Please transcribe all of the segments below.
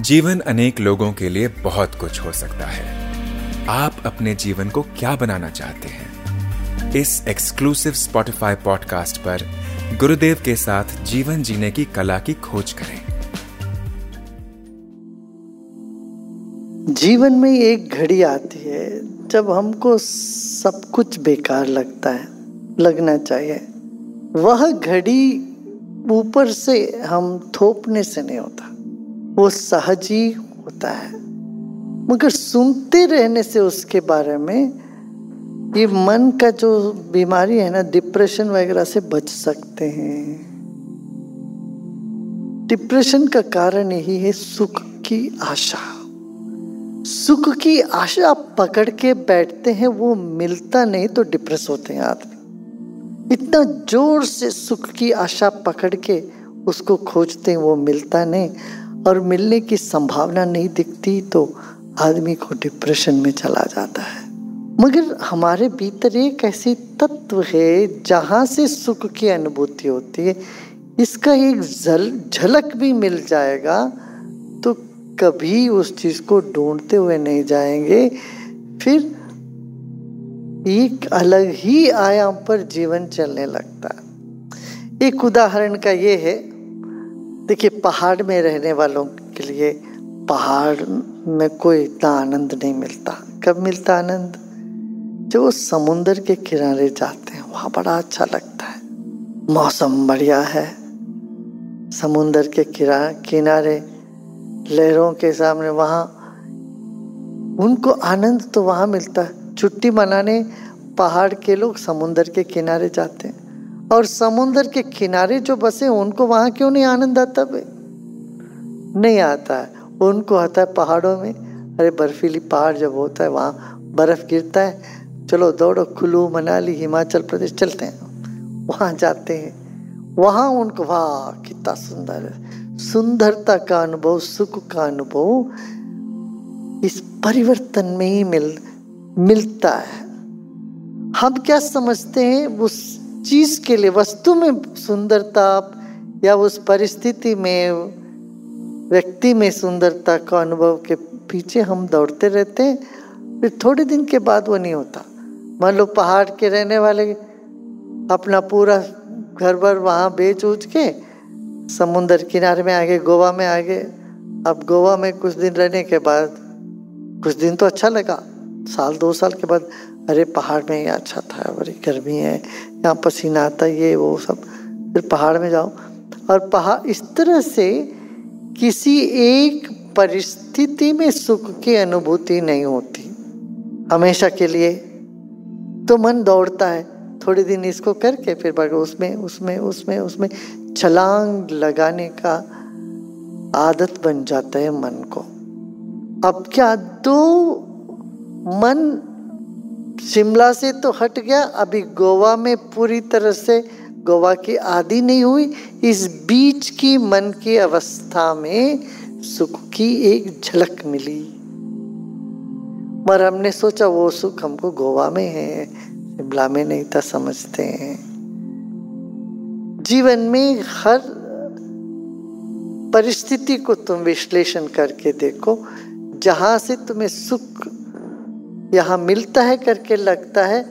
जीवन अनेक लोगों के लिए बहुत कुछ हो सकता है। आप अपने जीवन को क्या बनाना चाहते हैं? इस एक्सक्लूसिव स्पॉटिफाई पॉडकास्ट पर गुरुदेव के साथ जीवन जीने की कला की खोज करें। जीवन में एक घड़ी आती है, जब हमको सब कुछ बेकार लगता है, लगना चाहिए। वह घड़ी ऊपर से हम थोपने से नहीं होता। वो सहज ही होता है। मगर सुनते रहने से उसके बारे में ये मन का जो बीमारी है ना, डिप्रेशन वगैरह से बच सकते हैं। डिप्रेशन का कारण यही है सुख की आशा। सुख की आशा पकड़ के बैठते हैं, वो मिलता नहीं तो डिप्रेस होते हैं आदमी। इतना ज़ोर से सुख की आशा पकड़ के उसको खोजते हैं, वो मिलता नहीं। और मिलने की संभावना नहीं दिखती तो आदमी को डिप्रेशन में चला जाता है। मगर हमारे भीतर एक ऐसी तत्व है जहाँ से सुख की अनुभूति होती है। इसका एक झलक भी मिल जाएगा तो कभी उस चीज़ को ढूंढते हुए नहीं जाएँगे। फिर एक अलग ही आयाम पर जीवन चलने लगता है। एक उदाहरण का ये है देखिए, पहाड़ में रहने वालों के लिए पहाड़ में कोई इतना आनंद नहीं मिलता। कब मिलता आनंद? जो समुन्द्र के किनारे जाते हैं, वहाँ बड़ा अच्छा लगता है। मौसम बढ़िया है। समुन्द्र के किरा, किनारे, लहरों के सामने वहाँ उनको आनंद तो वहाँ मिलता है। छुट्टी मनाने पहाड़ के लोग समुन्द्र के किनारे जाते हैं। और समुन्द्र के किनारे जो बसे, उनको वहाँ क्यों नहीं आनंद आता भाई? नहीं आता है। उनको आता है पहाड़ों में। अरे, बर्फीली पहाड़ जब होता है, वहाँ बर्फ़ गिरता है। चलो दौड़ो, कुल्लू, मनाली, हिमाचल प्रदेश, चलते हैं। वहाँ जाते हैं। वहाँ उनको, वाह, कितना सुंदर है। सुंदरता का अनुभव, सुख का अनुभव इस परिवर्तन में ही मिल, मिलता है। हम क्या समझते हैं? उस चीज़ के लिए, वस्तु में सुंदरता या उस परिस्थिति में, व्यक्ति में सुंदरता का अनुभव के पीछे हम दौड़ते रहते हैं, फिर थोड़े दिन के बाद वो नहीं होता। मान लो पहाड़ के रहने वाले, अपना पूरा घर भर वहाँ बेच उच के समुन्द्र किनारे में आगे, गोवा में आगे। अब गोवा में कुछ दिन रहने के बाद, कुछ दिन तो अच्छा लगा। साल, दो साल के बाद, अरे पहाड़ में ही अच्छा था, बड़ी गर्मी है यहाँ पसीना आता ये, वो सब। फिर पहाड़ में जाओ। और पहाड़, इस तरह से किसी एक परिस्थिति में सुख की अनुभूति नहीं होती। हमेशा के लिए तो मन दौड़ता है। थोड़े दिन इसको करके फिर उसमें उसमें उसमें उसमें छलांग लगाने का आदत बन जाता है मन को। अब क्या दो मन शिमला से तो हट गया, अभी गोवा में पूरी तरह से गोवा की आदि नहीं हुई। इस बीच की मन की अवस्था में सुख की एक झलक मिली। पर हमने सोचा, वो सुख हमको गोवा में है, शिमला में नहीं था, समझते हैं। जीवन में हर परिस्थिति को तुम विश्लेषण करके देखो, जहाँ से तुम्हें सुख यहाँ मिलता है करके लगता है,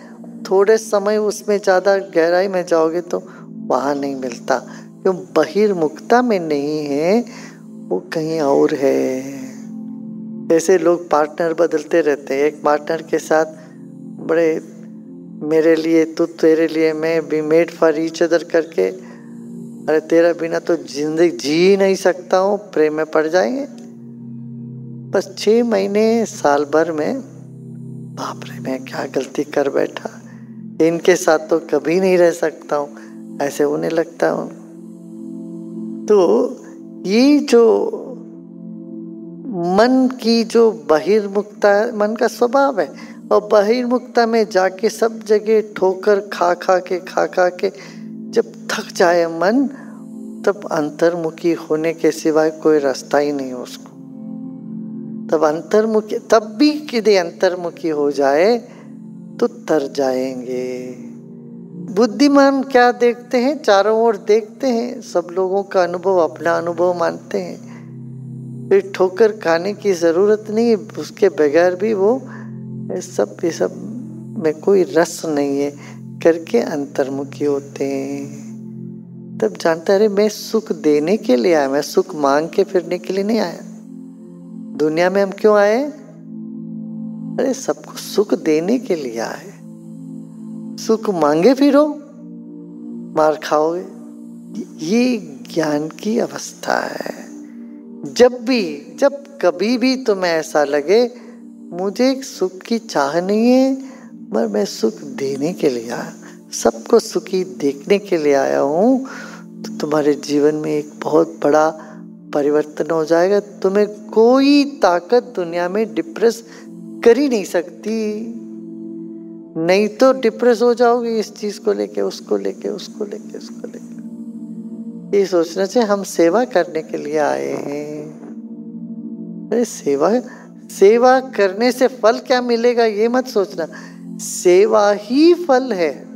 थोड़े समय उसमें ज़्यादा गहराई में जाओगे तो वहाँ नहीं मिलता। क्यों? बहिर्मुखता में नहीं है, वो कहीं और है। ऐसे लोग पार्टनर बदलते रहते हैं, एक पार्टनर के साथ बड़े मेरे लिए, तू तेरे लिए, मैं be made for each other करके, अरे तेरा बिना तो ज़िंदगी जी नहीं सकता हूँ, प्रेम में पड़ जाएँगे। बस छः महीने, साल भर में बाप रे, मैं क्या गलती कर बैठा? इनके साथ तो कभी नहीं रह सकता हूँ, ऐसे होने लगता हूँ। तो ये जो मन की जो बहिर्मुखता, मन का स्वभाव है, और बहिर्मुखता में जाके सब जगह ठोकर खा खा के, खा खा के जब थक जाए मन, तब अंतर्मुखी होने के सिवाय कोई रास्ता ही नहीं उसको। तब अंतर्मुखी, तब भी यदि अंतर्मुखी हो जाए तो तर जाएँगे। बुद्धिमान क्या देखते हैं? चारों ओर देखते हैं। सब लोगों का अनुभव, अपना अनुभव मानते हैं। फिर ठोकर खाने की ज़रूरत नहीं, उसके बगैर भी वो सब, ये सब में कोई रस नहीं है। करके अंतर्मुखी होते हैं। तब जानता अरे, मैं सुख देने के लिए आया, मैं सुख मांग के फिरने के लिए नहीं आया। दुनिया में हम क्यों आए? अरे, सबको सुख देने के लिए आए। सुख मांगे फिरो मार खाओगे। ये ज्ञान की अवस्था है। जब भी, जब कभी भी तुम्हें ऐसा लगे, मुझे सुख की चाह नहीं है पर मैं सुख देने के लिए आया, सबको सुखी देखने के लिए आया हूँ तो तुम्हारे जीवन में एक बहुत बड़ा परिवर्तन हो जाएगा, तुम्हें कोई ताकत दुनिया में डिप्रेस कर ही नहीं सकती। नहीं तो डिप्रेस हो जाओगे इस चीज़ को लेके, उसको लेके उसको लेके उसको लेके। ये सोचना चाहिए, हम सेवा करने के लिए आए हैं। अरे सेवा सेवा करने से फल क्या मिलेगा, ये मत सोचना। सेवा ही फल है।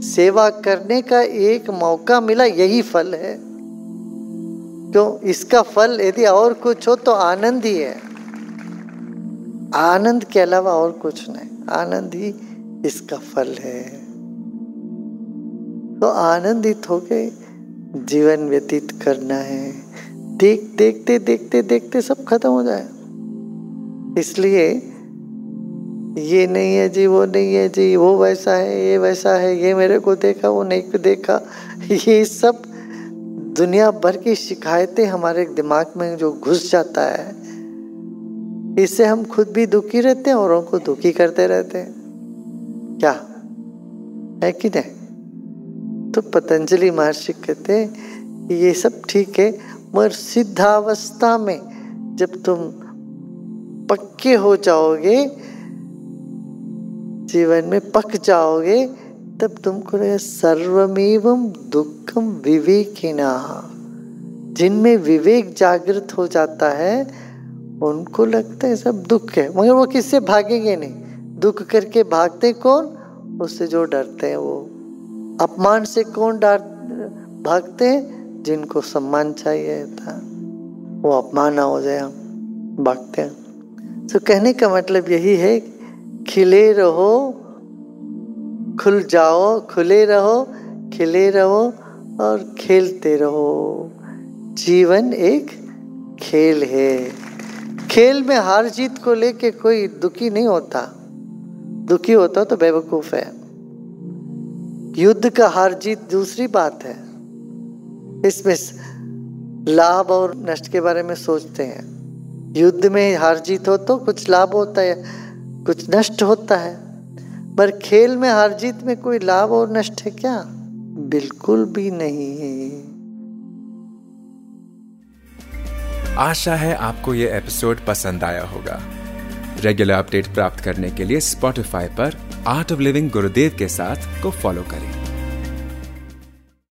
सेवा करने का एक मौका मिला, यही फल है। क्यों इसका फल यदि और कुछ हो तो आनंद ही है। आनंद के अलावा और कुछ नहीं। आनंद ही इसका फल है। तो आनंदित होके जीवन व्यतीत करना है। देख, देखते देखते देखते सब खत्म हो जाए। इसलिए ये नहीं है जी, वो नहीं है जी, वो वैसा है, ये वैसा है, ये मेरे को देखा, वो नहीं को देखा, ये सब दुनिया भर की शिकायतें हमारे दिमाग में जो घुस जाता है, इससे हम खुद भी दुखी रहते हैं औरों को दुखी करते रहते हैं। क्या? है कि नहीं? तो पतंजलि महर्षि कहते ये सब ठीक है, मगर सिद्धावस्था में जब तुम पक्के हो जाओगे, जीवन में पक जाओगे तब तुमको लगेगा सर्वमेवम दुखम विवेकिना। जिनमें विवेक जागृत हो जाता है, उनको लगता है सब दुख है। मगर वो किससे भागेंगे नहीं? दुख करके भागते कौन? उससे जो डरते हैं वो। अपमान से कौन डर, भागते हैं? जिनको सम्मान चाहिए था, वो अपमान ना हो जाए हम भागते हैं। तो कहने का मतलब यही है, खिले रहो खुल जाओ, खुले रहो, खिले रहो और खेलते रहो। जीवन एक खेल है। खेल में हार जीत को लेके कोई दुखी नहीं होता। दुखी होता तो बेवकूफ़ है। युद्ध का हार जीत दूसरी बात है। इसमें लाभ और नष्ट के बारे में सोचते हैं। युद्ध में हार जीत हो तो कुछ लाभ होता है, कुछ नष्ट होता है। पर खेल में हार जीत में कोई लाभ और नष्ट है क्या? बिल्कुल भी नहीं है। आशा है आपको ये एपिसोड पसंद आया होगा। रेगुलर अपडेट प्राप्त करने के लिए स्पॉटिफाई पर आर्ट ऑफ़ लिविंग गुरुदेव के साथ को फॉलो करें।